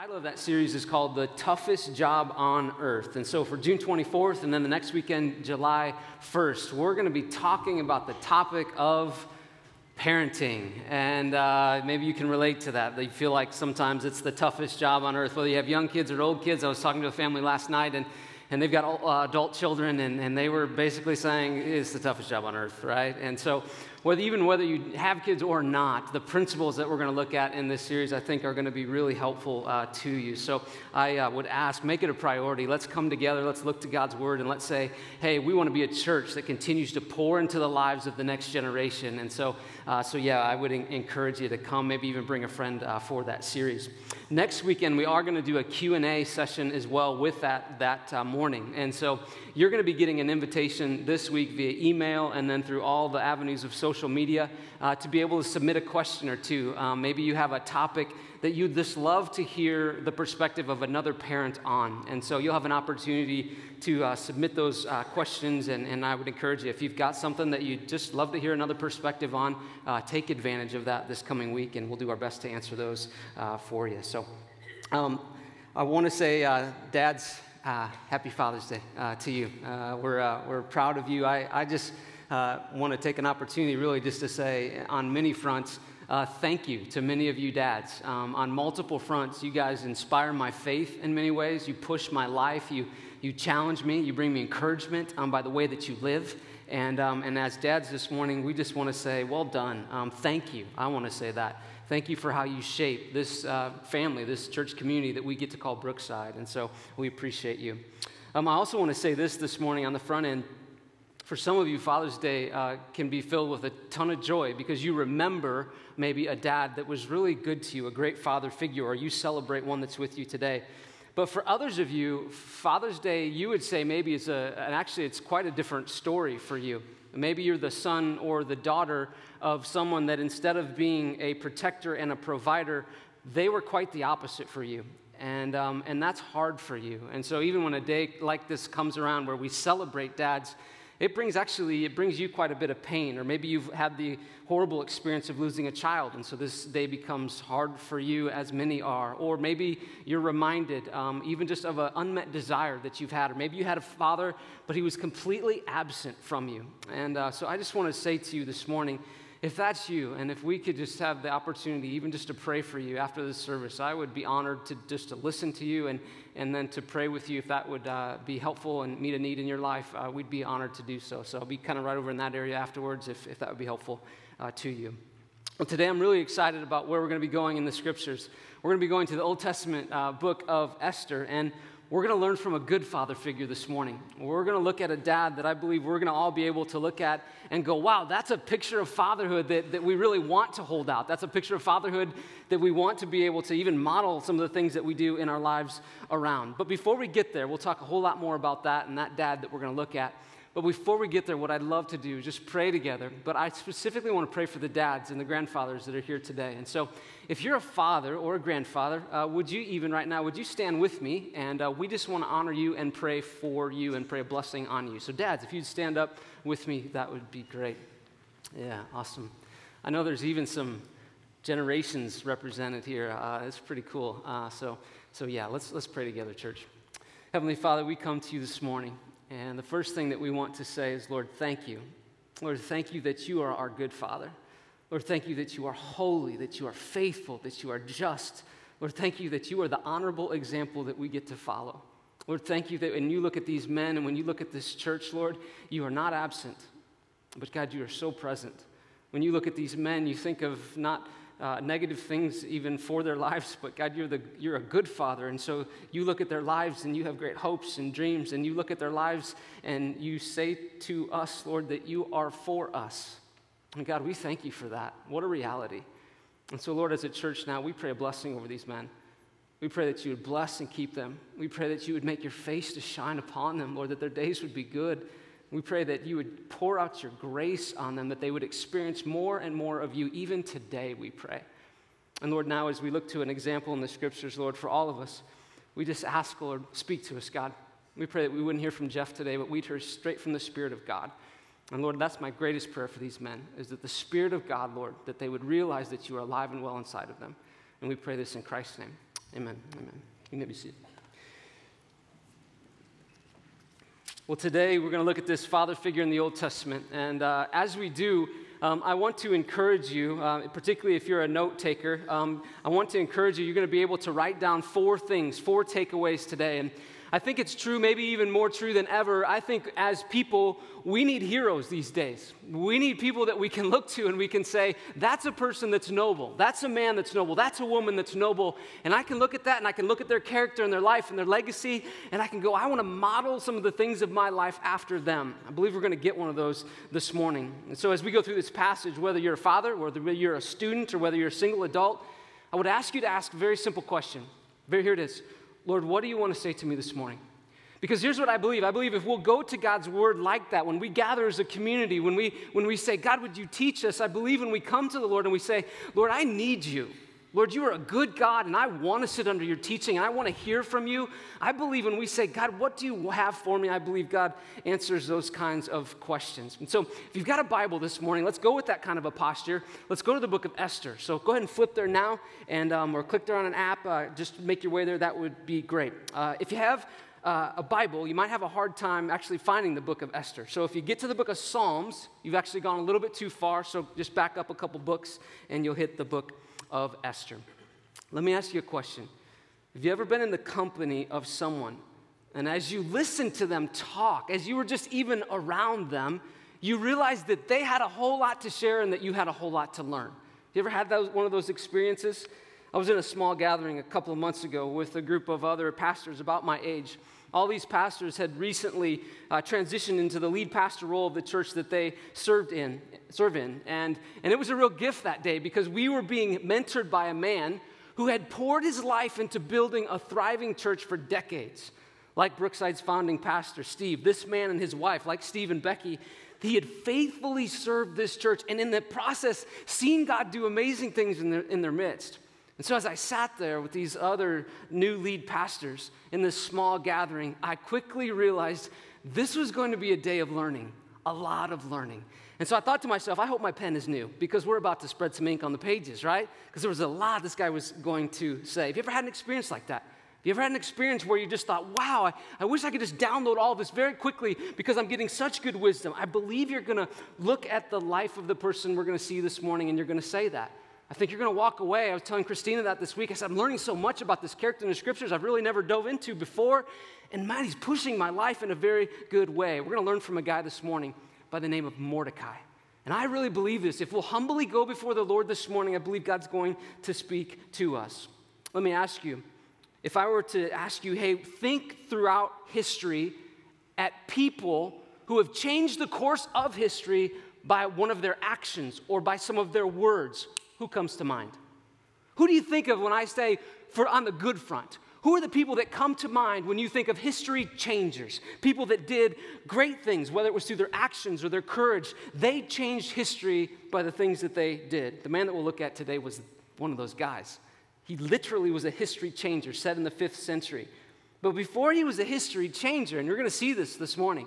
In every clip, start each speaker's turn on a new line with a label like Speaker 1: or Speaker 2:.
Speaker 1: title of that series is called The Toughest Job on Earth. And so for June 24th and then the next weekend, July 1st, we're going to be talking about the topic of parenting. And uh, maybe you can relate to that. That you feel like sometimes it's the toughest job on earth, whether you have young kids or old kids. I was talking to a family last night and and they've got uh, adult children, and, and they were basically saying it's the toughest job on earth, right? And so whether even whether you have kids or not, the principles that we're going to look at in this series, I think, are going to be really helpful uh, to you. So I uh, would ask, make it a priority. Let's come together. Let's look to God's word, and let's say, hey, we want to be a church that continues to pour into the lives of the next generation. And so, uh, so yeah, I would encourage you to come. Maybe even bring a friend uh, for that series. Next weekend, we are going to do a Q and A session as well with that that uh, morning. And so you're going to be getting an invitation this week via email and then through all the avenues of social media uh, to be able to submit a question or two. Um, maybe you have a topic that you'd just love to hear the perspective of another parent on. And so you'll have an opportunity to uh, submit those uh, questions. And, and I would encourage you, if you've got something that you'd just love to hear another perspective on, uh, take advantage of that this coming week, and we'll do our best to answer those uh, for you. So um, I want to say, uh, dads, uh, happy Father's Day uh, to you. Uh, we're, we're proud of you. I, I just uh, want to take an opportunity, really, just to say on many fronts, uh, thank you to many of you dads. Um, on multiple fronts, you guys inspire my faith in many ways. You push my life. You, you challenge me. You bring me encouragement um, by the way that you live. And, um, and as dads this morning, we just want to say, well done. Um, thank you. I want to say that. Thank you for how you shape this uh, family, this church community that we get to call Brookside. And so we appreciate you. Um, I also want to say this this morning on the front end. For some of you, Father's Day uh, can be filled with a ton of joy because you remember maybe a dad that was really good to you, a great father figure, or you celebrate one that's with you today. But for others of you, Father's Day, you would say maybe it's a, and actually it's quite a different story for you. Maybe you're the son or the daughter of someone that instead of being a protector and a provider, they were quite the opposite for you. And, um, and that's hard for you. And so, even when a day like this comes around where we celebrate dads, it brings actually it brings you quite a bit of pain or maybe you've had the horrible experience of losing a child and so this day becomes hard for you as many are. Or maybe you're reminded um, even just of an unmet desire that you've had or maybe you had a father but he was completely absent from you. And uh, so i just want to say to you this morning if that's you, and if we could just have the opportunity, even just to pray for you after this service, I would be honored to just to listen to you and, and then to pray with you if that would uh, be helpful and meet a need in your life. Uh, we'd be honored to do so. So I'll be kind of right over in that area afterwards if, if that would be helpful uh, to you. Well, today I'm really excited about where we're going to be going in the scriptures. We're going to be going to the Old Testament uh, book of Esther, and we're going to learn from a good father figure this morning. We're going to look at a dad that I believe we're going to all be able to look at and go, wow, that's a picture of fatherhood that, that we really want to hold out. That's a picture of fatherhood that we want to be able to even model some of the things that we do in our lives around. But before we get there, we'll talk a whole lot more about that and that dad that we're going to look at. But before we get there, what I'd love to do is just pray together. But I specifically want to pray for the dads and the grandfathers that are here today. And so, if you're a father or a grandfather, uh, would you even right now, would you stand with me? And uh, we just want to honor you and pray for you and pray a blessing on you. So, dads, if you'd stand up with me, that would be great. Yeah, awesome. I know there's even some generations represented here. Uh, it's pretty cool. Uh, so, so yeah, let's let's pray together, church. Heavenly Father, we come to you this morning. And the first thing that we want to say is, Lord, thank you. Lord, thank you that you are our good Father. Lord, thank you that you are holy, that you are faithful, that you are just. Lord, thank you that you are the honorable example that we get to follow. Lord, thank you that when you look at these men and when you look at this church, Lord, you are not absent, but God, you are so present. When you look at these men, you think of not uh, negative things even for their lives, but God, you're, the, you're a good father. And so you look at their lives and you have great hopes and dreams, and you look at their lives and you say to us, Lord, that you are for us. And God, we thank you for that. What a reality. And so, Lord, as a church now, we pray a blessing over these men. We pray that you would bless and keep them. We pray that you would make your face to shine upon them, Lord, that their days would be good we pray that you would pour out your grace on them, that they would experience more and more of you, even today, we pray. And Lord, now as we look to an example in the scriptures, Lord, for all of us, we just ask, Lord, speak to us, God. We pray that we wouldn't hear from Jeff today, but we'd hear straight from the Spirit of God. And Lord, that's my greatest prayer for these men, is that the Spirit of God, Lord, that they would realize that you are alive and well inside of them. And we pray this in Christ's name. Amen. Amen. You may be seated. Well, today we're going to look at this father figure in the Old Testament. And uh, as we do, um, I want to encourage you, uh, particularly if you're a note taker, um, I want to encourage you, you're going to be able to write down four things, four takeaways today. And I think it's true, maybe even more true than ever. I think as people, we need heroes these days. We need people that we can look to and we can say, that's a person that's noble. That's a man that's noble. That's a woman that's noble. And I can look at that and I can look at their character and their life and their legacy and I can go, I want to model some of the things of my life after them. I believe we're going to get one of those this morning. And so as we go through this passage, whether you're a father, whether you're a student, or whether you're a single adult, I would ask you to ask a very simple question. Here it is Lord, what do you want to say to me this morning? Because here's what I believe. I believe if we'll go to God's word like that, when we gather as a community, when we, when we say, God, would you teach us? I believe when we come to the Lord and we say, Lord, I need you. Lord, you are a good God, and I want to sit under your teaching, and I want to hear from you. I believe when we say, God, what do you have for me? I believe God answers those kinds of questions. And so, if you've got a Bible this morning, let's go with that kind of a posture. Let's go to the book of Esther. So, go ahead and flip there now, and um, or click there on an app. Uh, just make your way there. That would be great. Uh, if you have uh, a Bible, you might have a hard time actually finding the book of Esther. So if you get to the book of Psalms, you've actually gone a little bit too far. So just back up a couple books and you'll hit the book of Esther. Let me ask you a question. Have you ever been in the company of someone, and as you listen to them talk, as you were just even around them, you realized that they had a whole lot to share and that you had a whole lot to learn? Have you ever had those, one of those experiences? I was in a small gathering a couple of months ago with a group of other pastors about my age. All these pastors had recently uh, transitioned into the lead pastor role of the church that they served in, serve in. And, and it was a real gift that day because we were being mentored by a man who had poured his life into building a thriving church for decades. Like Brookside's founding pastor, Steve, this man and his wife, like Steve and Becky, he had faithfully served this church and in the process seen God do amazing things in their, in their midst. And so, as I sat there with these other new lead pastors in this small gathering, I quickly realized this was going to be a day of learning, a lot of learning. And so I thought to myself, I hope my pen is new because we're about to spread some ink on the pages, right? Because there was a lot this guy was going to say. Have you ever had an experience like that? Have you ever had an experience where you just thought, wow, I, I wish I could just download all this very quickly because I'm getting such good wisdom? I believe you're going to look at the life of the person we're going to see this morning and you're going to say that. I think you're going to walk away. I was telling Christina that this week. I said, I'm learning so much about this character in the scriptures I've really never dove into before. And man, he's pushing my life in a very good way. We're going to learn from a guy this morning by the name of Mordecai. And I really believe this. If we'll humbly go before the Lord this morning, I believe God's going to speak to us. Let me ask you if I were to ask you, hey, think throughout history at people who have changed the course of history by one of their actions or by some of their words who comes to mind? Who do you think of when I say for on the good front? Who are the people that come to mind when you think of history changers? People that did great things, whether it was through their actions or their courage. They changed history by the things that they did. The man that we'll look at today was one of those guys. He literally was a history changer, set in the fifth century. But before he was a history changer, and you're going to see this this morning,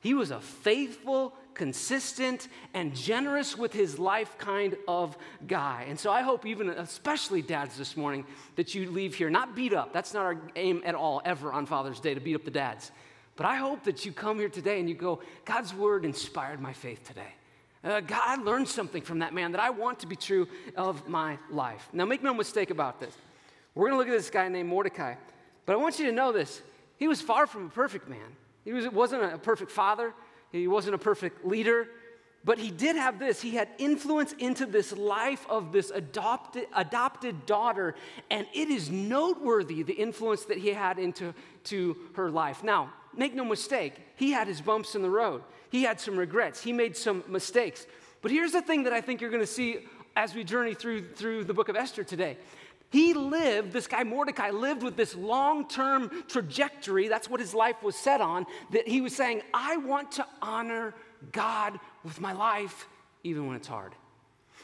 Speaker 1: he was a faithful consistent, and generous with his life kind of guy. And so I hope, even especially dads this morning, that you leave here not beat up. That's not our aim at all, ever on Father's Day to beat up the dads. But I hope that you come here today and you go, God's word inspired my faith today. Uh, God, I learned something from that man that I want to be true of my life. Now, make no mistake about this. We're going to look at this guy named Mordecai. But I want you to know this. He was far from a perfect man. He was, wasn't a perfect father. He wasn't a perfect leader, but he did have this. He had influence into this life of this adopted, adopted daughter, and it is noteworthy the influence that he had into to her life. Now, make no mistake, he had his bumps in the road. He had some regrets. He made some mistakes. But here's the thing that I think you're going to see as we journey through, through the book of Esther today. He lived, this guy Mordecai lived with this long term trajectory. That's what his life was set on. That he was saying, I want to honor God with my life, even when it's hard.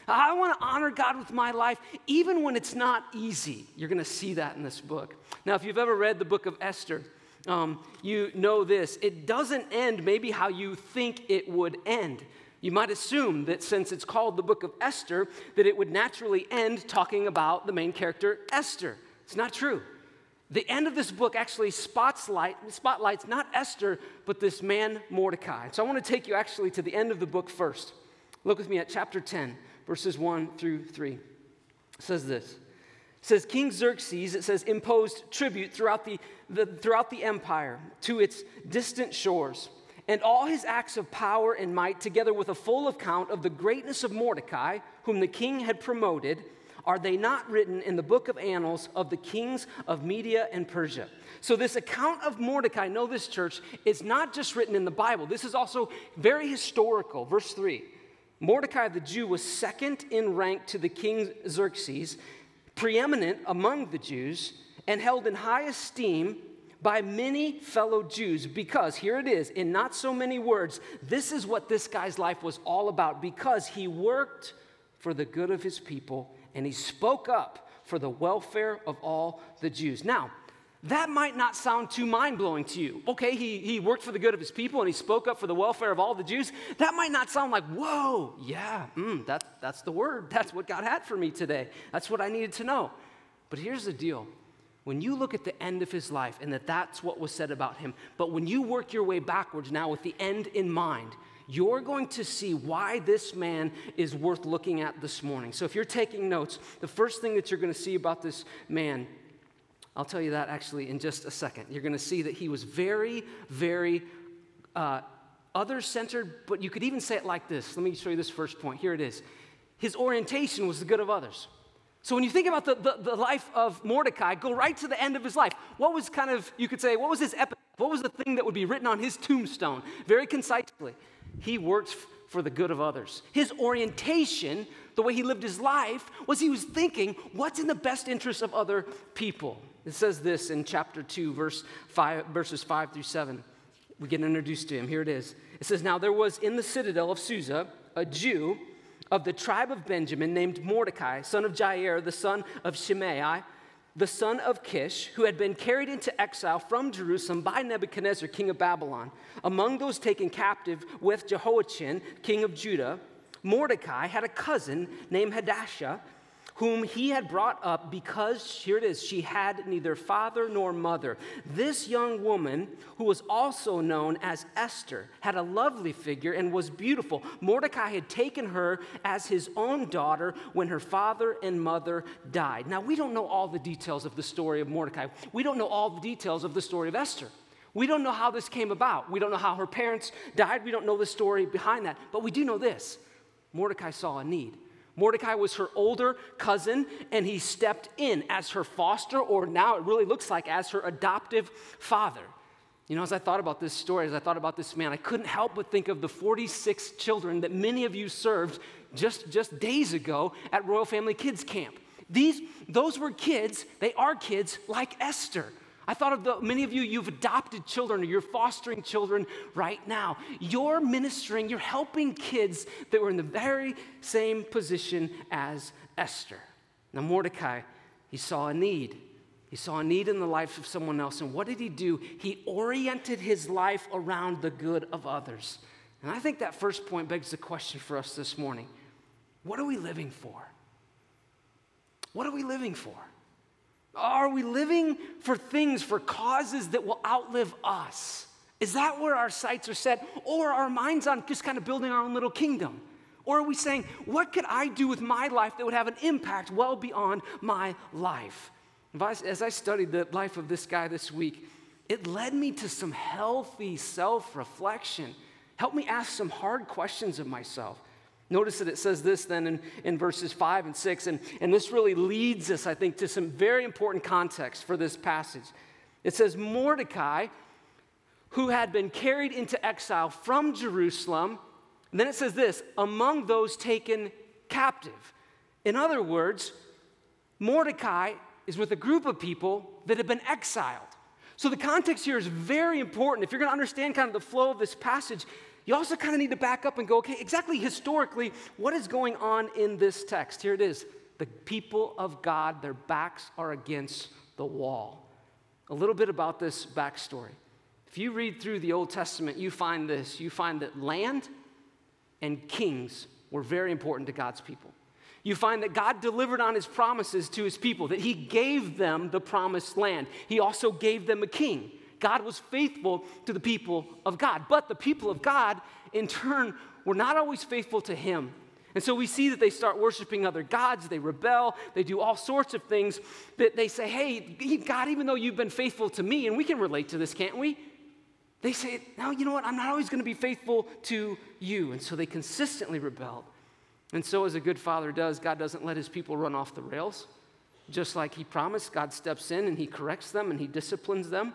Speaker 1: I want to honor God with my life, even when it's not easy. You're going to see that in this book. Now, if you've ever read the book of Esther, um, you know this. It doesn't end maybe how you think it would end. You might assume that since it's called the book of Esther, that it would naturally end talking about the main character, Esther. It's not true. The end of this book actually spotlight, spotlights not Esther, but this man Mordecai. So I want to take you actually to the end of the book first. Look with me at chapter 10, verses 1 through 3. It says this. It says King Xerxes, it says, imposed tribute throughout the, the, throughout the empire to its distant shores. And all his acts of power and might, together with a full account of the greatness of Mordecai, whom the king had promoted, are they not written in the book of annals of the kings of Media and Persia? So, this account of Mordecai, know this church, is not just written in the Bible. This is also very historical. Verse 3 Mordecai the Jew was second in rank to the king Xerxes, preeminent among the Jews, and held in high esteem by many fellow Jews because, here it is, in not so many words, this is what this guy's life was all about because he worked for the good of his people and he spoke up for the welfare of all the Jews. Now, that might not sound too mind blowing to you. Okay, he, he worked for the good of his people and he spoke up for the welfare of all the Jews. That might not sound like, whoa, yeah, mm, that, that's the word. That's what God had for me today. That's what I needed to know. But here's the deal when you look at the end of his life and that that's what was said about him, but when you work your way backwards now with the end in mind, you're going to see why this man is worth looking at this morning. So, if you're taking notes, the first thing that you're going to see about this man, I'll tell you that actually in just a second. You're going to see that he was very, very uh, other centered, but you could even say it like this. Let me show you this first point. Here it is. His orientation was the good of others. So when you think about the, the, the, life of Mordecai, go right to the end of his life. What was kind of, you could say, what was his epic? What was the thing that would be written on his tombstone? Very concisely. He worked for the good of others. His orientation, the way he lived his life, was he was thinking, what's in the best interest of other people? It says this in chapter 2, verse 5, verses 5 through 7. We get introduced to him. Here it is. It says, Now there was in the citadel of Susa a Jew of the tribe of Benjamin named Mordecai, son of Jair, the son of Shimei, the son of Kish, who had been carried into exile from Jerusalem by Nebuchadnezzar, king of Babylon. Among those taken captive with Jehoiachin, king of Judah, Mordecai had a cousin named Hadassah whom he had brought up because, here it is, she had neither father nor mother. This young woman, who was also known as Esther, had a lovely figure and was beautiful. Mordecai had taken her as his own daughter when her father and mother died. Now, we don't know all the details of the story of Mordecai, we don't know all the details of the story of Esther. We don't know how this came about. We don't know how her parents died. We don't know the story behind that. But we do know this Mordecai saw a need. Mordecai was her older cousin, and he stepped in as her foster, or now it really looks like as her adoptive father. You know, as I thought about this story, as I thought about this man, I couldn't help but think of the 46 children that many of you served just, just days ago at Royal Family Kids Camp. These, those were kids, they are kids like Esther. I thought of the, many of you, you've adopted children or you're fostering children right now. You're ministering, you're helping kids that were in the very same position as Esther. Now, Mordecai, he saw a need. He saw a need in the life of someone else. And what did he do? He oriented his life around the good of others. And I think that first point begs the question for us this morning what are we living for? What are we living for? Are we living for things, for causes that will outlive us? Is that where our sights are set? Or are our minds on just kind of building our own little kingdom? Or are we saying, what could I do with my life that would have an impact well beyond my life? As I studied the life of this guy this week, it led me to some healthy self reflection. Helped me ask some hard questions of myself. Notice that it says this then in, in verses 5 and 6, and, and this really leads us, I think, to some very important context for this passage. It says, Mordecai, who had been carried into exile from Jerusalem, then it says this, among those taken captive. In other words, Mordecai is with a group of people that have been exiled. So the context here is very important. If you're going to understand kind of the flow of this passage, you also kind of need to back up and go, okay, exactly historically, what is going on in this text? Here it is. The people of God, their backs are against the wall. A little bit about this backstory. If you read through the Old Testament, you find this. You find that land and kings were very important to God's people. you find that God delivered on his promises to his people, that he gave them the promised land. He also gave them a king. God was faithful to the people of God. But the people of God, in turn, were not always faithful to him. And so we see that they start worshiping other gods, they rebel, they do all sorts of things that they say, Hey, God, even though you've been faithful to me, and we can relate to this, can't we? They say, No, you know what? I'm not always going to be faithful to you. And so they consistently rebelled. And so, as a good father does, God doesn't let his people run off the rails. Just like he promised, God steps in and he corrects them and he disciplines them.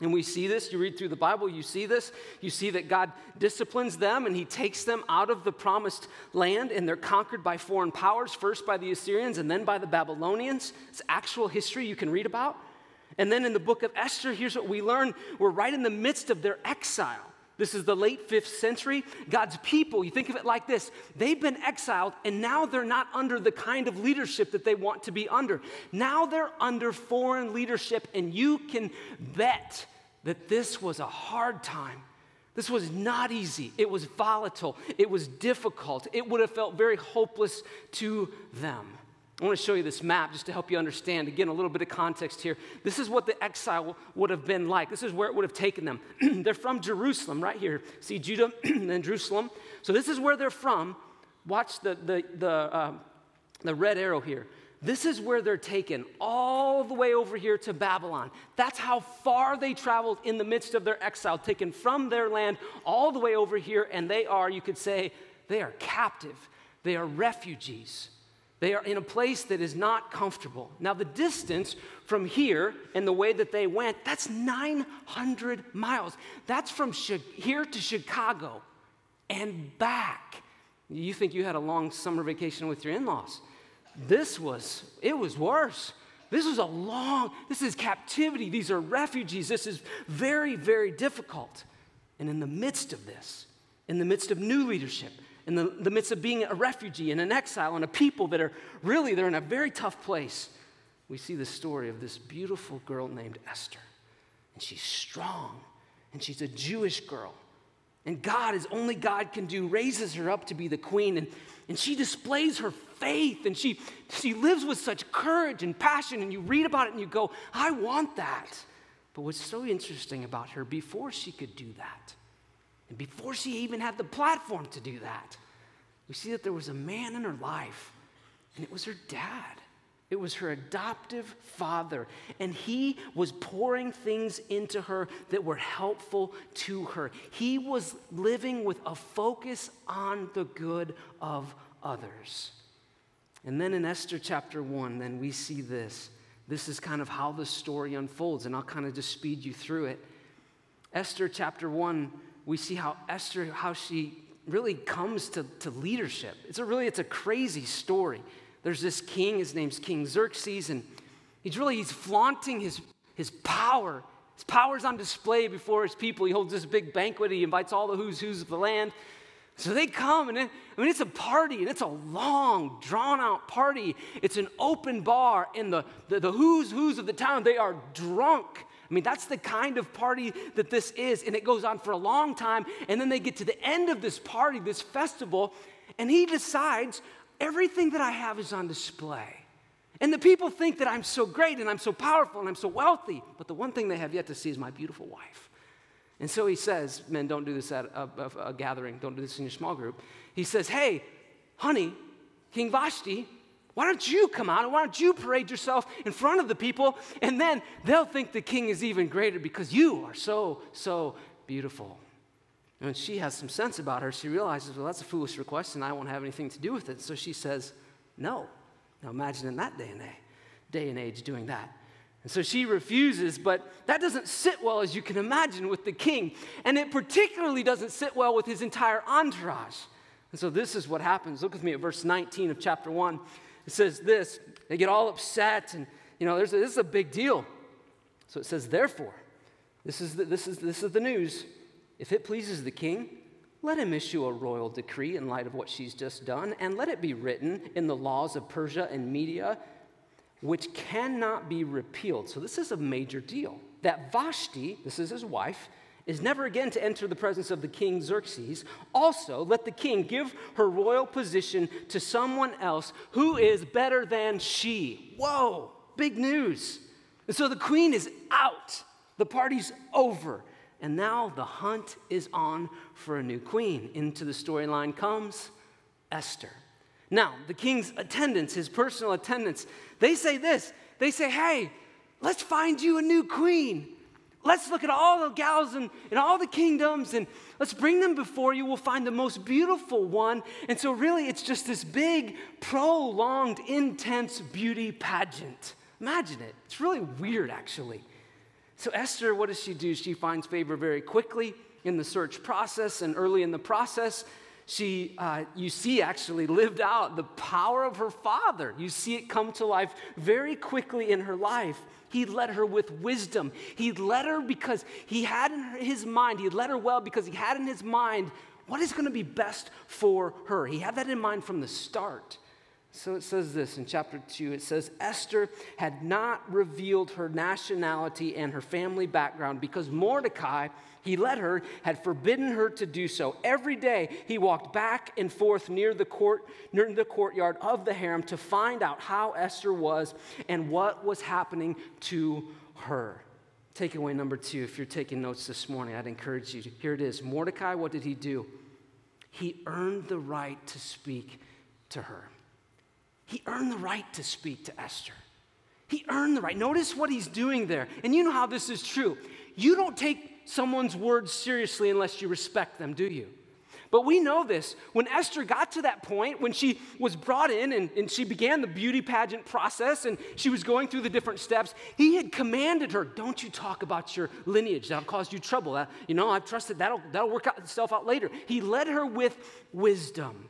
Speaker 1: And we see this. You read through the Bible, you see this. You see that God disciplines them and he takes them out of the promised land, and they're conquered by foreign powers, first by the Assyrians and then by the Babylonians. It's actual history you can read about. And then in the book of Esther, here's what we learn we're right in the midst of their exile. This is the late fifth century. God's people, you think of it like this they've been exiled, and now they're not under the kind of leadership that they want to be under. Now they're under foreign leadership, and you can bet that this was a hard time. This was not easy. It was volatile. It was difficult. It would have felt very hopeless to them. I want to show you this map just to help you understand. Again, a little bit of context here. This is what the exile would have been like. This is where it would have taken them. they're from Jerusalem, right here. See Judah and Jerusalem. So this is where they're from. Watch the, the, the, uh, the red arrow here. This is where they're taken, all the way over here to Babylon. That's how far they traveled in the midst of their exile, taken from their land all the way over here, and they are, you could say, they are captive. They are refugees. They are in a place that is not comfortable. Now, the distance from here and the way that they went, that's 900 miles. That's from here to Chicago and back. You think you had a long summer vacation with your in laws. This was, it was worse. This was a long, this is captivity. These are refugees. This is very, very difficult. And in the midst of this, in the midst of new leadership, in the, the midst of being a refugee and an exile and a people that are really, they're in a very tough place, we see the story of this beautiful girl named Esther. And she's strong, and she's a Jewish girl. And God, as only God can do, raises her up to be the queen. And, and she displays her faith, and she, she lives with such courage and passion. And you read about it and you go, I want that. But what's so interesting about her, before she could do that, and before she even had the platform to do that, we see that there was a man in her life, and it was her dad. It was her adoptive father, and he was pouring things into her that were helpful to her. He was living with a focus on the good of others. And then in Esther chapter 1, then we see this. This is kind of how the story unfolds, and I'll kind of just speed you through it. Esther chapter 1 we see how Esther, how she really comes to, to leadership. It's a really, it's a crazy story. There's this king, his name's King Xerxes, and he's really, he's flaunting his, his power. His power's on display before his people. He holds this big banquet. He invites all the who's who's of the land. So they come, and it, I mean, it's a party, and it's a long, drawn out party. It's an open bar, and the, the, the who's who's of the town, they are drunk. I mean, that's the kind of party that this is. And it goes on for a long time. And then they get to the end of this party, this festival, and he decides everything that I have is on display. And the people think that I'm so great and I'm so powerful and I'm so wealthy. But the one thing they have yet to see is my beautiful wife. And so he says, Men, don't do this at a, a, a gathering, don't do this in your small group. He says, Hey, honey, King Vashti, why don't you come out and why don't you parade yourself in front of the people? And then they'll think the king is even greater because you are so, so beautiful. And when she has some sense about her, she realizes, well, that's a foolish request and I won't have anything to do with it. So she says, no. Now imagine in that day and age, day and age doing that. And so she refuses, but that doesn't sit well, as you can imagine, with the king. And it particularly doesn't sit well with his entire entourage. And so this is what happens. Look with me at verse 19 of chapter 1. It says this, they get all upset, and you know, there's a, this is a big deal. So it says, therefore, this is, the, this, is, this is the news. If it pleases the king, let him issue a royal decree in light of what she's just done, and let it be written in the laws of Persia and Media, which cannot be repealed. So this is a major deal. That Vashti, this is his wife, is never again to enter the presence of the king Xerxes. Also, let the king give her royal position to someone else who is better than she. Whoa, big news. And so the queen is out, the party's over. And now the hunt is on for a new queen. Into the storyline comes Esther. Now, the king's attendants, his personal attendants, they say this. They say, hey, let's find you a new queen. Let's look at all the gals and, in all the kingdoms and let's bring them before you. We'll find the most beautiful one. And so, really, it's just this big, prolonged, intense beauty pageant. Imagine it. It's really weird, actually. So, Esther, what does she do? She finds favor very quickly in the search process and early in the process. She, uh, you see, actually lived out the power of her father. You see it come to life very quickly in her life. He led her with wisdom. He led her because he had in his mind, he led her well because he had in his mind what is going to be best for her. He had that in mind from the start. So it says this in chapter 2 it says, Esther had not revealed her nationality and her family background because Mordecai, he let her, had forbidden her to do so. Every day he walked back and forth near the, court, near the courtyard of the harem to find out how Esther was and what was happening to her. Takeaway number two, if you're taking notes this morning, I'd encourage you. To. Here it is Mordecai, what did he do? He earned the right to speak to her. He earned the right to speak to Esther. He earned the right. Notice what he's doing there. And you know how this is true. You don't take someone's words seriously unless you respect them, do you? But we know this. When Esther got to that point, when she was brought in and, and, she began the beauty pageant process and she was going through the different steps, he had commanded her, Don't you talk about your lineage. That'll cause you trouble. That, you know, I've trusted that'll, that'll work out itself out later. He led her with wisdom.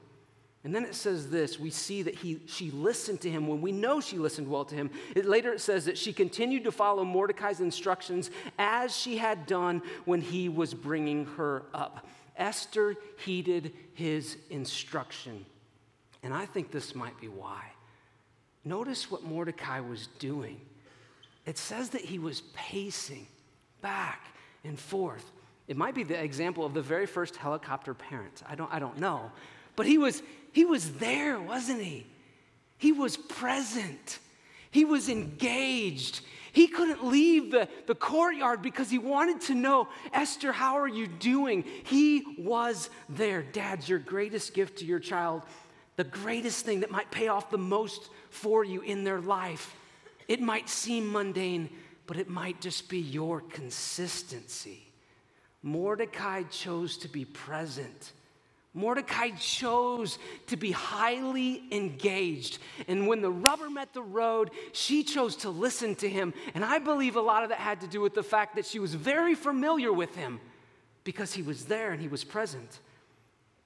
Speaker 1: And then it says this we see that he, she listened to him when we know she listened well to him. It, later it says that she continued to follow Mordecai's instructions as she had done when he was bringing her up. Esther heeded his instruction. And I think this might be why. Notice what Mordecai was doing. It says that he was pacing back and forth. It might be the example of the very first helicopter parent. I don't, I don't know. But he was, he was there, wasn't he? He was present. He was engaged. He couldn't leave the, the courtyard because he wanted to know, Esther, how are you doing? He was there. Dads, your greatest gift to your child, the greatest thing that might pay off the most for you in their life. It might seem mundane, but it might just be your consistency. Mordecai chose to be present Mordecai chose to be highly engaged. And when the rubber met the road, she chose to listen to him. And I believe a lot of that had to do with the fact that she was very familiar with him because he was there and he was present.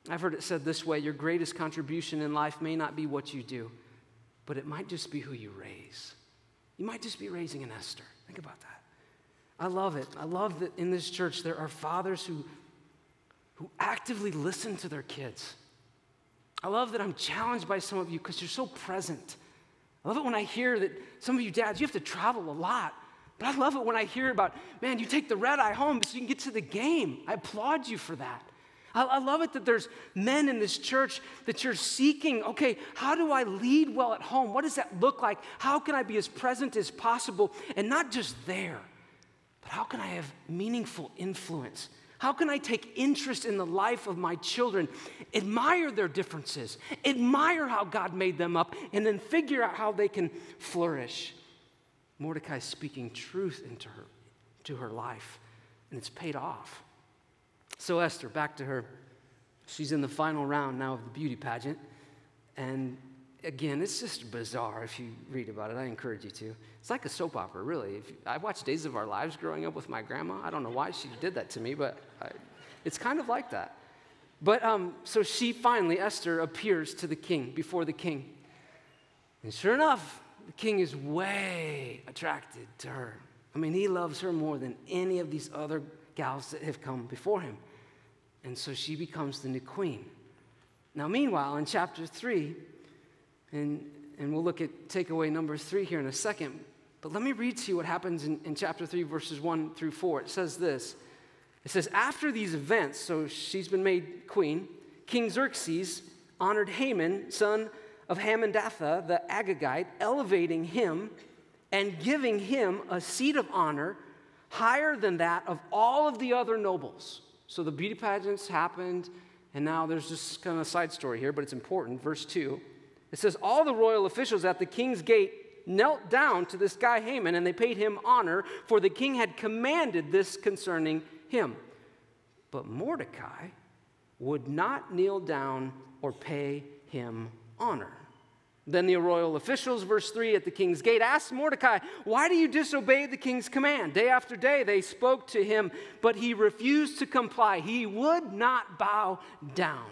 Speaker 1: I've heard it said this way your greatest contribution in life may not be what you do, but it might just be who you raise. You might just be raising an Esther. Think about that. I love it. I love that in this church there are fathers who who actively listen to their kids. I love that I'm challenged by some of you because you're so present. I love it when I hear that some of you dads, you have to travel a lot. But I love it when I hear about, man, you take the red eye home so you can get to the game. I applaud you for that. I, I love it that there's men in this church that you're seeking, okay, how do I lead well at home? What does that look like? How can I be as present as possible? And not just there, but how can I have meaningful influence? How can I take interest in the life of my children, admire their differences, admire how God made them up, and then figure out how they can flourish? Mordecai speaking truth into her, to her life, and it's paid off. So, Esther, back to her. She's in the final round now of the beauty pageant, and again, it's just bizarre if you read about it. I encourage you to. It's like a soap opera, really. If you, I watched Days of Our Lives growing up with my grandma. I don't know why she did that to me, but I, it's kind of like that. But um, so she finally, Esther, appears to the king, before the king. And sure enough, the king is way attracted to her. I mean, he loves her more than any of these other gals that have come before him. And so she becomes the new queen. Now, meanwhile, in chapter 3, and, and we'll look at takeaway number three here in a second. But let me read to you what happens in, in chapter 3, verses 1 through 4. It says this It says, After these events, so she's been made queen, King Xerxes honored Haman, son of Hammedatha, the Agagite, elevating him and giving him a seat of honor higher than that of all of the other nobles. So the beauty pageants happened, and now there's just kind of a side story here, but it's important. Verse 2 it says, All the royal officials at the king's gate knelt down to this guy Haman, and they paid him honor, for the king had commanded this concerning him. But Mordecai would not kneel down or pay him honor. Then the royal officials, verse 3 at the king's gate, asked Mordecai, Why do you disobey the king's command? Day after day they spoke to him, but he refused to comply. He would not bow down.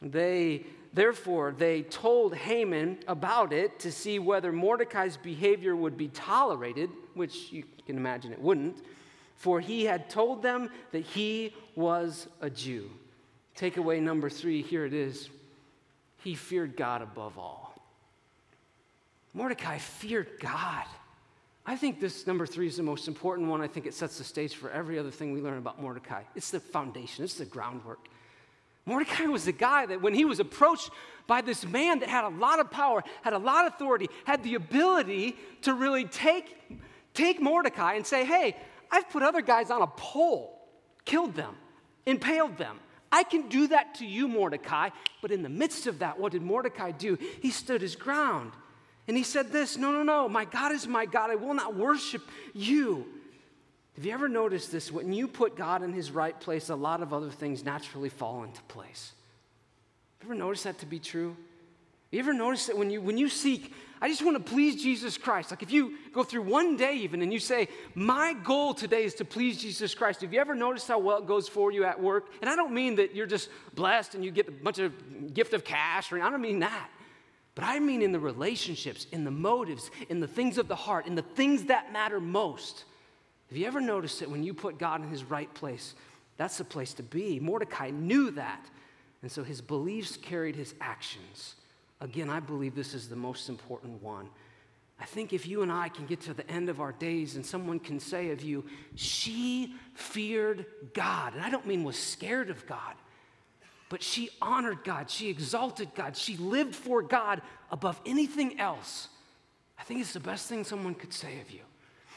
Speaker 1: They, therefore, they told Haman about it to see whether Mordecai's behavior would be tolerated, which you can imagine it wouldn't, for he had told them that he was a Jew. Takeaway number three here it is. He feared God above all. Mordecai feared God. I think this number three is the most important one. I think it sets the stage for every other thing we learn about Mordecai. It's the foundation, it's the groundwork. Mordecai was the guy that when he was approached by this man that had a lot of power, had a lot of authority, had the ability to really take, take Mordecai and say, hey, I've put other guys on a pole, killed them, impaled them. I can do that to you, Mordecai. But in the midst of that, what did Mordecai do? He stood his ground. And he said this No, no, no, my God is my God. I will not worship you. Have you ever noticed this? When you put God in his right place, a lot of other things naturally fall into place. Have you ever noticed that to be true? You ever notice that when you when you seek, I just want to please Jesus Christ. Like if you go through one day even and you say, My goal today is to please Jesus Christ. Have you ever noticed how well it goes for you at work? And I don't mean that you're just blessed and you get a bunch of gift of cash, or I don't mean that. But I mean in the relationships, in the motives, in the things of the heart, in the things that matter most. Have you ever noticed that when you put God in his right place, that's the place to be? Mordecai knew that. And so his beliefs carried his actions. Again, I believe this is the most important one. I think if you and I can get to the end of our days and someone can say of you, she feared God, and I don't mean was scared of God, but she honored God, she exalted God, she lived for God above anything else. I think it's the best thing someone could say of you.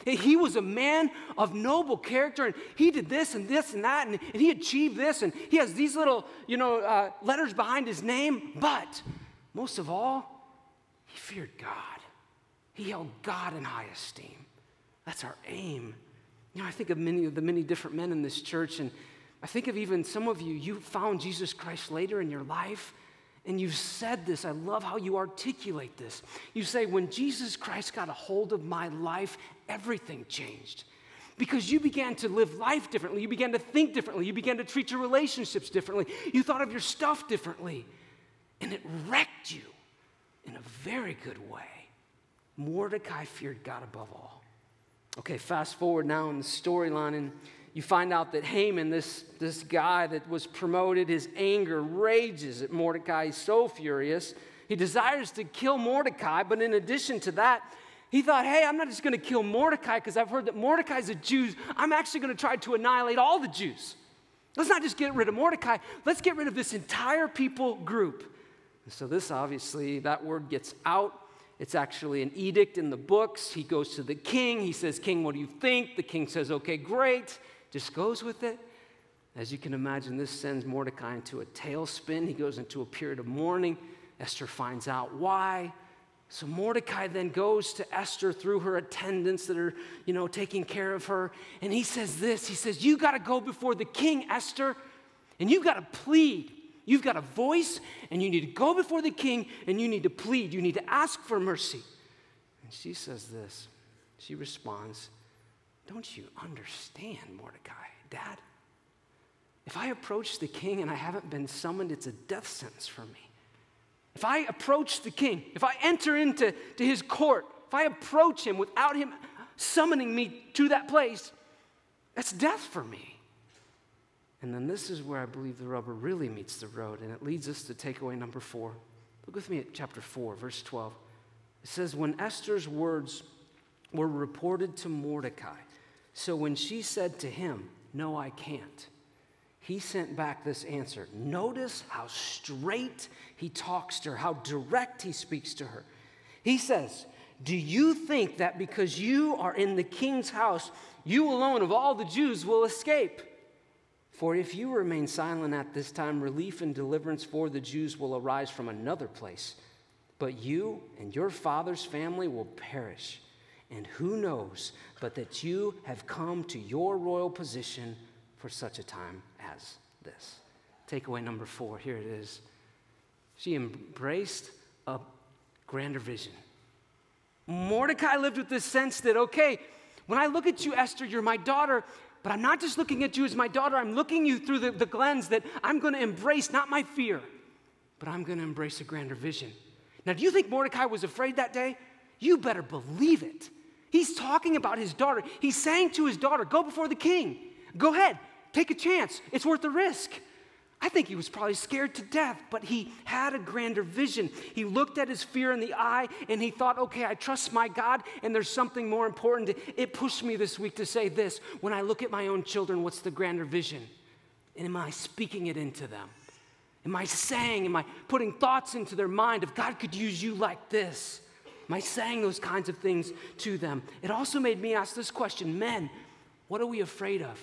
Speaker 1: He was a man of noble character, and he did this and this and that, and, and he achieved this, and he has these little, you know, uh, letters behind his name. But most of all, he feared God. He held God in high esteem. That's our aim. You know, I think of many of the many different men in this church, and I think of even some of you, you found Jesus Christ later in your life, and you've said this. I love how you articulate this. You say, When Jesus Christ got a hold of my life, everything changed. Because you began to live life differently. You began to think differently. You began to treat your relationships differently. You thought of your stuff differently. And it wrecked you in a very good way. Mordecai feared God above all. Okay, fast forward now in the storyline, and you find out that Haman, this, this guy that was promoted, his anger rages at Mordecai. He's so furious. He desires to kill Mordecai, but in addition to that, he thought, hey, I'm not just going to kill Mordecai because I've heard that Mordecai's a Jew. I'm actually going to try to annihilate all the Jews. Let's not just get rid of Mordecai, let's get rid of this entire people group. so, this obviously, that word gets out. It's actually an edict in the books. He goes to the king. He says, King, what do you think? The king says, okay, great just goes with it. As you can imagine, this sends Mordecai into a tailspin. He goes into a period of mourning. Esther finds out why. So Mordecai then goes to Esther through her attendants that are, you know, taking care of her. And he says this He says, You got to go before the king, Esther, and you've got to plead. You've got a voice, and you need to go before the king, and you need to plead. You need to ask for mercy. And she says this. She responds, don't you understand, Mordecai, Dad? If I approach the king and I haven't been summoned, it's a death sentence for me. If I approach the king, if I enter into to his court, if I approach him without him summoning me to that place, that's death for me. And then this is where I believe the rubber really meets the road, and it leads us to takeaway number four. Look with me at chapter 4, verse 12. It says, When Esther's words were reported to Mordecai, so when she said to him, No, I can't. He sent back this answer. Notice how straight he talks to her, how direct he speaks to her. He says, Do you think that because you are in the king's house, you alone of all the Jews will escape? For if you remain silent at this time, relief and deliverance for the Jews will arise from another place. But you and your father's family will perish. And who knows but that you have come to your royal position for such a time this? Takeaway number four here it is. She embraced a grander vision. Mordecai lived with this sense that, okay, when I look at you, Esther, you're my daughter, but I'm not just looking at you as my daughter, I'm looking you through the, the lens that I'm to embrace not my fear, but I'm to embrace a grander vision. Now, do you think Mordecai was afraid that day? You better believe it. He's talking about his daughter. He's saying to his daughter, Go before the king. Go ahead, take a chance. It's worth the risk. I think he was probably scared to death, but he had a grander vision. He looked at his fear in the eye and he thought, okay, I trust my God, and there's something more important. It pushed me this week to say this when I look at my own children, what's the grander vision? And am I speaking it into them? Am I saying, am I putting thoughts into their mind if God could use you like this? Am I saying those kinds of things to them? It also made me ask this question Men, what are we afraid of?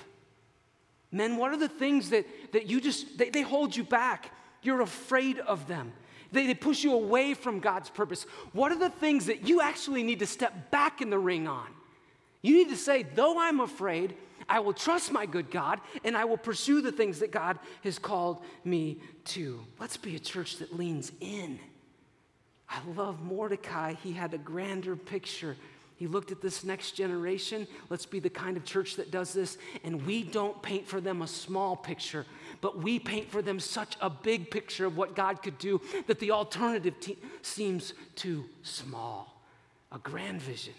Speaker 1: Men, what are the things that, that you just, they, they hold you back? You're afraid of them. They, they push you away from God's purpose. What are the things that you actually need to step back in the ring on? You need to say, though I'm afraid, I will trust my good God and I will pursue the things that God has called me to. Let's be a church that leans in. I love Mordecai. He had a grander picture. He looked at this next generation. Let's be the kind of church that does this. And we don't paint for them a small picture, but we paint for them such a big picture of what God could do that the alternative te- seems too small. A grand vision.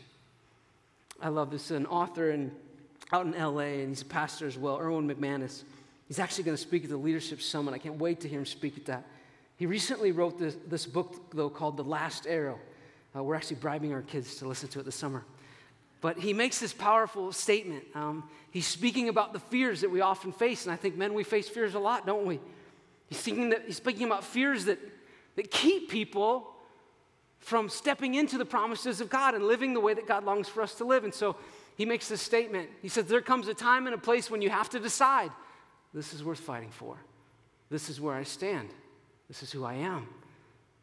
Speaker 1: I love this. An author in out in LA, and he's a pastor as well, Erwin McManus. He's actually going to speak at the Leadership Summit. I can't wait to hear him speak at that. He recently wrote this, this book, though, called The Last Arrow. Uh, we're actually bribing our kids to listen to it this summer. But he makes this powerful statement. Um, he's speaking about the fears that we often face, and I think, men, we face fears a lot, don't we? He's speaking, that, he's speaking about fears that, that keep people from stepping into the promises of God and living the way that God longs for us to live. And so he makes this statement. He says, There comes a time and a place when you have to decide this is worth fighting for. This is where I stand. This is who I am.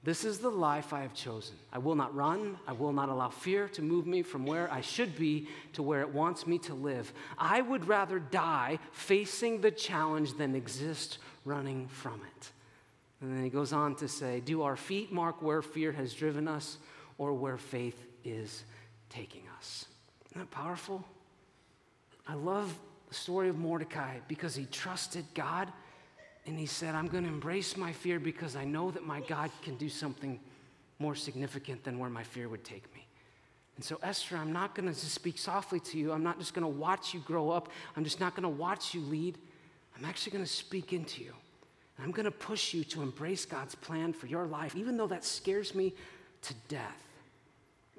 Speaker 1: This is the life I have chosen. I will not run. I will not allow fear to move me from where I should be to where it wants me to live. I would rather die facing the challenge than exist running from it. And then he goes on to say, Do our feet mark where fear has driven us or where faith is taking us? Isn't that powerful? I love the story of Mordecai because he trusted God and he said, I'm going to embrace my fear because I know that my God can do something more significant than where my fear would take me. And so, Esther, I'm not going to just speak softly to you. I'm not just going to watch you grow up. I'm just not going to watch you lead. I'm actually going to speak into you. And I'm going to push you to embrace God's plan for your life, even though that scares me to death.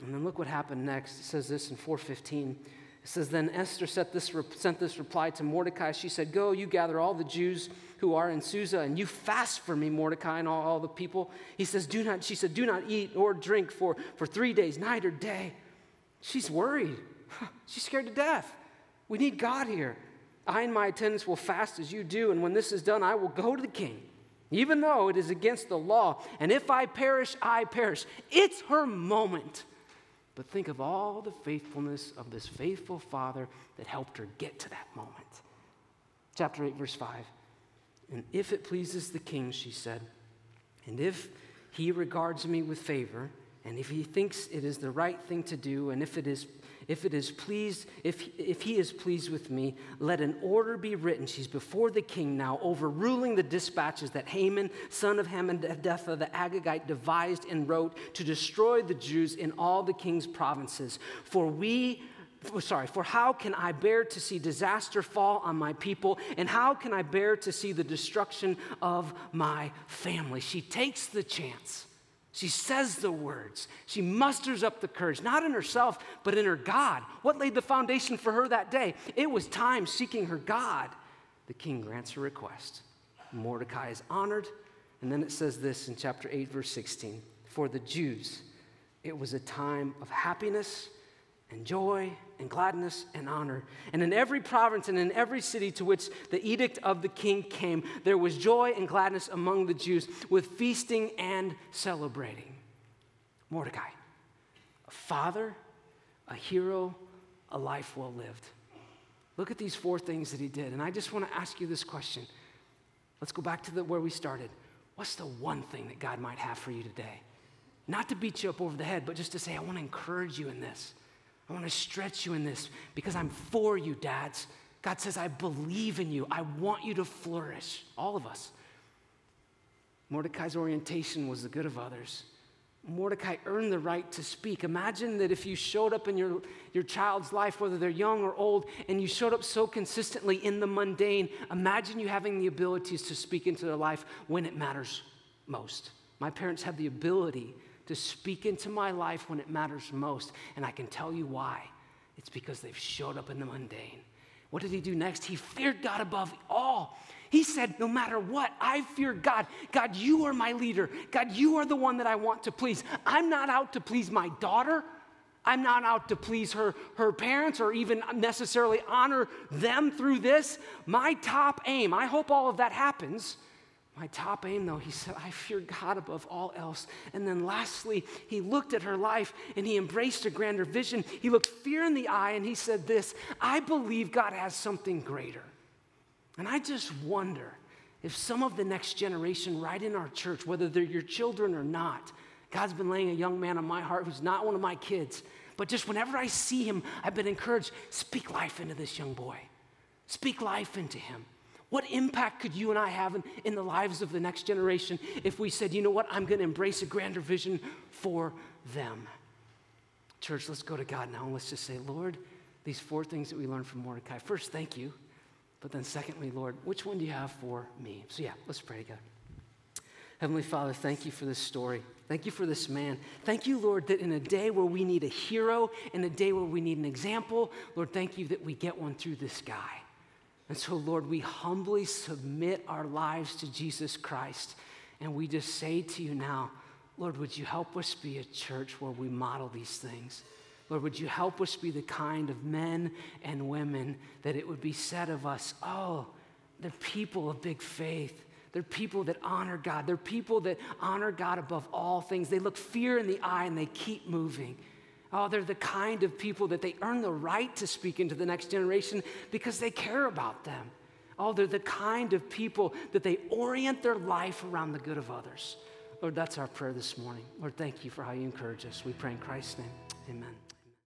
Speaker 1: And then look what happened next. It says this in 415. It says, Then Esther sent this, sent this reply to Mordecai. She said, Go, you gather all the Jews who are in Susa, and you fast for me, Mordecai, and all, all the people. He says, Do not, she said, Do not eat or drink for, for three days, night or day. She's worried. She's scared to death. We need God here. I and my attendants will fast as you do, and when this is done, I will go to the king, even though it is against the law. And if I perish, I perish. It's her moment. But think of all the faithfulness of this faithful father that helped her get to that moment. Chapter 8, verse 5. And if it pleases the king, she said, and if he regards me with favor, and if he thinks it is the right thing to do, and if it is if it is pleased, if, if he is pleased with me, let an order be written. She's before the king now, overruling the dispatches that Haman, son of Hammedatha, the Agagite, devised and wrote to destroy the Jews in all the king's provinces. For we oh, sorry, for how can I bear to see disaster fall on my people, and how can I bear to see the destruction of my family? She takes the chance She says the words. She musters up the courage, not in herself, but in her God. What laid the foundation for her that day? It was time seeking her God. The king grants her request. Mordecai is honored. And then it says this in chapter 8, verse 16 For the Jews, it was a time of happiness and joy and gladness and honor. And in every province and in every city to which the edict of the king came, there was joy and gladness among the Jews with feasting and celebrating. Mordecai, a father, a hero, a life well lived. Look at these four things that he did. And I just want to ask you this question. Let's go back to the, where we started. What's the one thing that God might have for you today? Not to beat you up over the head, but just to say, I want to encourage you in this. I want to stretch you in this because I'm for you, dads. God says, I believe in you. I want you to flourish. All of us. Mordecai's orientation was the good of others. Mordecai earned the right to speak. Imagine that if you showed up in your, your child's life, whether they're young or old, and you showed up so consistently in the mundane, imagine you having the abilities to speak into their life when it matters most. My parents have the ability to speak into my life when it matters most. And I can tell you why. It's because they've showed up in the mundane. What did he do next? He feared God above all. He said, No matter what, I fear God. God, you are my leader. God, you are the one that I want to please. I'm not out to please my daughter. I'm not out to please her, her parents or even necessarily honor them through this. My top aim, I hope all of that happens, my top aim, though, he said, I fear God above all else. And then lastly, he looked at her life and he embraced a grander vision. He looked fear in the eye and he said, This, I believe God has something greater. And I just wonder if some of the next generation, right in our church, whether they're your children or not, God's been laying a young man on my heart who's not one of my kids, but just whenever I see him, I've been encouraged speak life into this young boy, speak life into him. What impact could you and I have in, in the lives of the next generation if we said, you know what, I'm going to embrace a grander vision for them? Church, let's go to God now and let's just say, Lord, these four things that we learned from Mordecai. First, thank you. But then, secondly, Lord, which one do you have for me? So, yeah, let's pray together. Heavenly Father, thank you for this story. Thank you for this man. Thank you, Lord, that in a day where we need a hero, in a day where we need an example, Lord, thank you that we get one through this guy. And so, Lord, we humbly submit our lives to Jesus Christ. And we just say to you now, Lord, would you help us be a church where we model these things? Lord, would you help us be the kind of men and women that it would be said of us, oh, they're people of big faith. They're people that honor God. They're people that honor God above all things. They look fear in the eye and they keep moving. Oh, they're the kind of people that they earn the right to speak into the next generation because they care about them. Oh, they're the kind of people that they orient their life around the good of others. Lord, that's our prayer this morning. Lord, thank you for how you encourage us. We pray in Christ's name. Amen.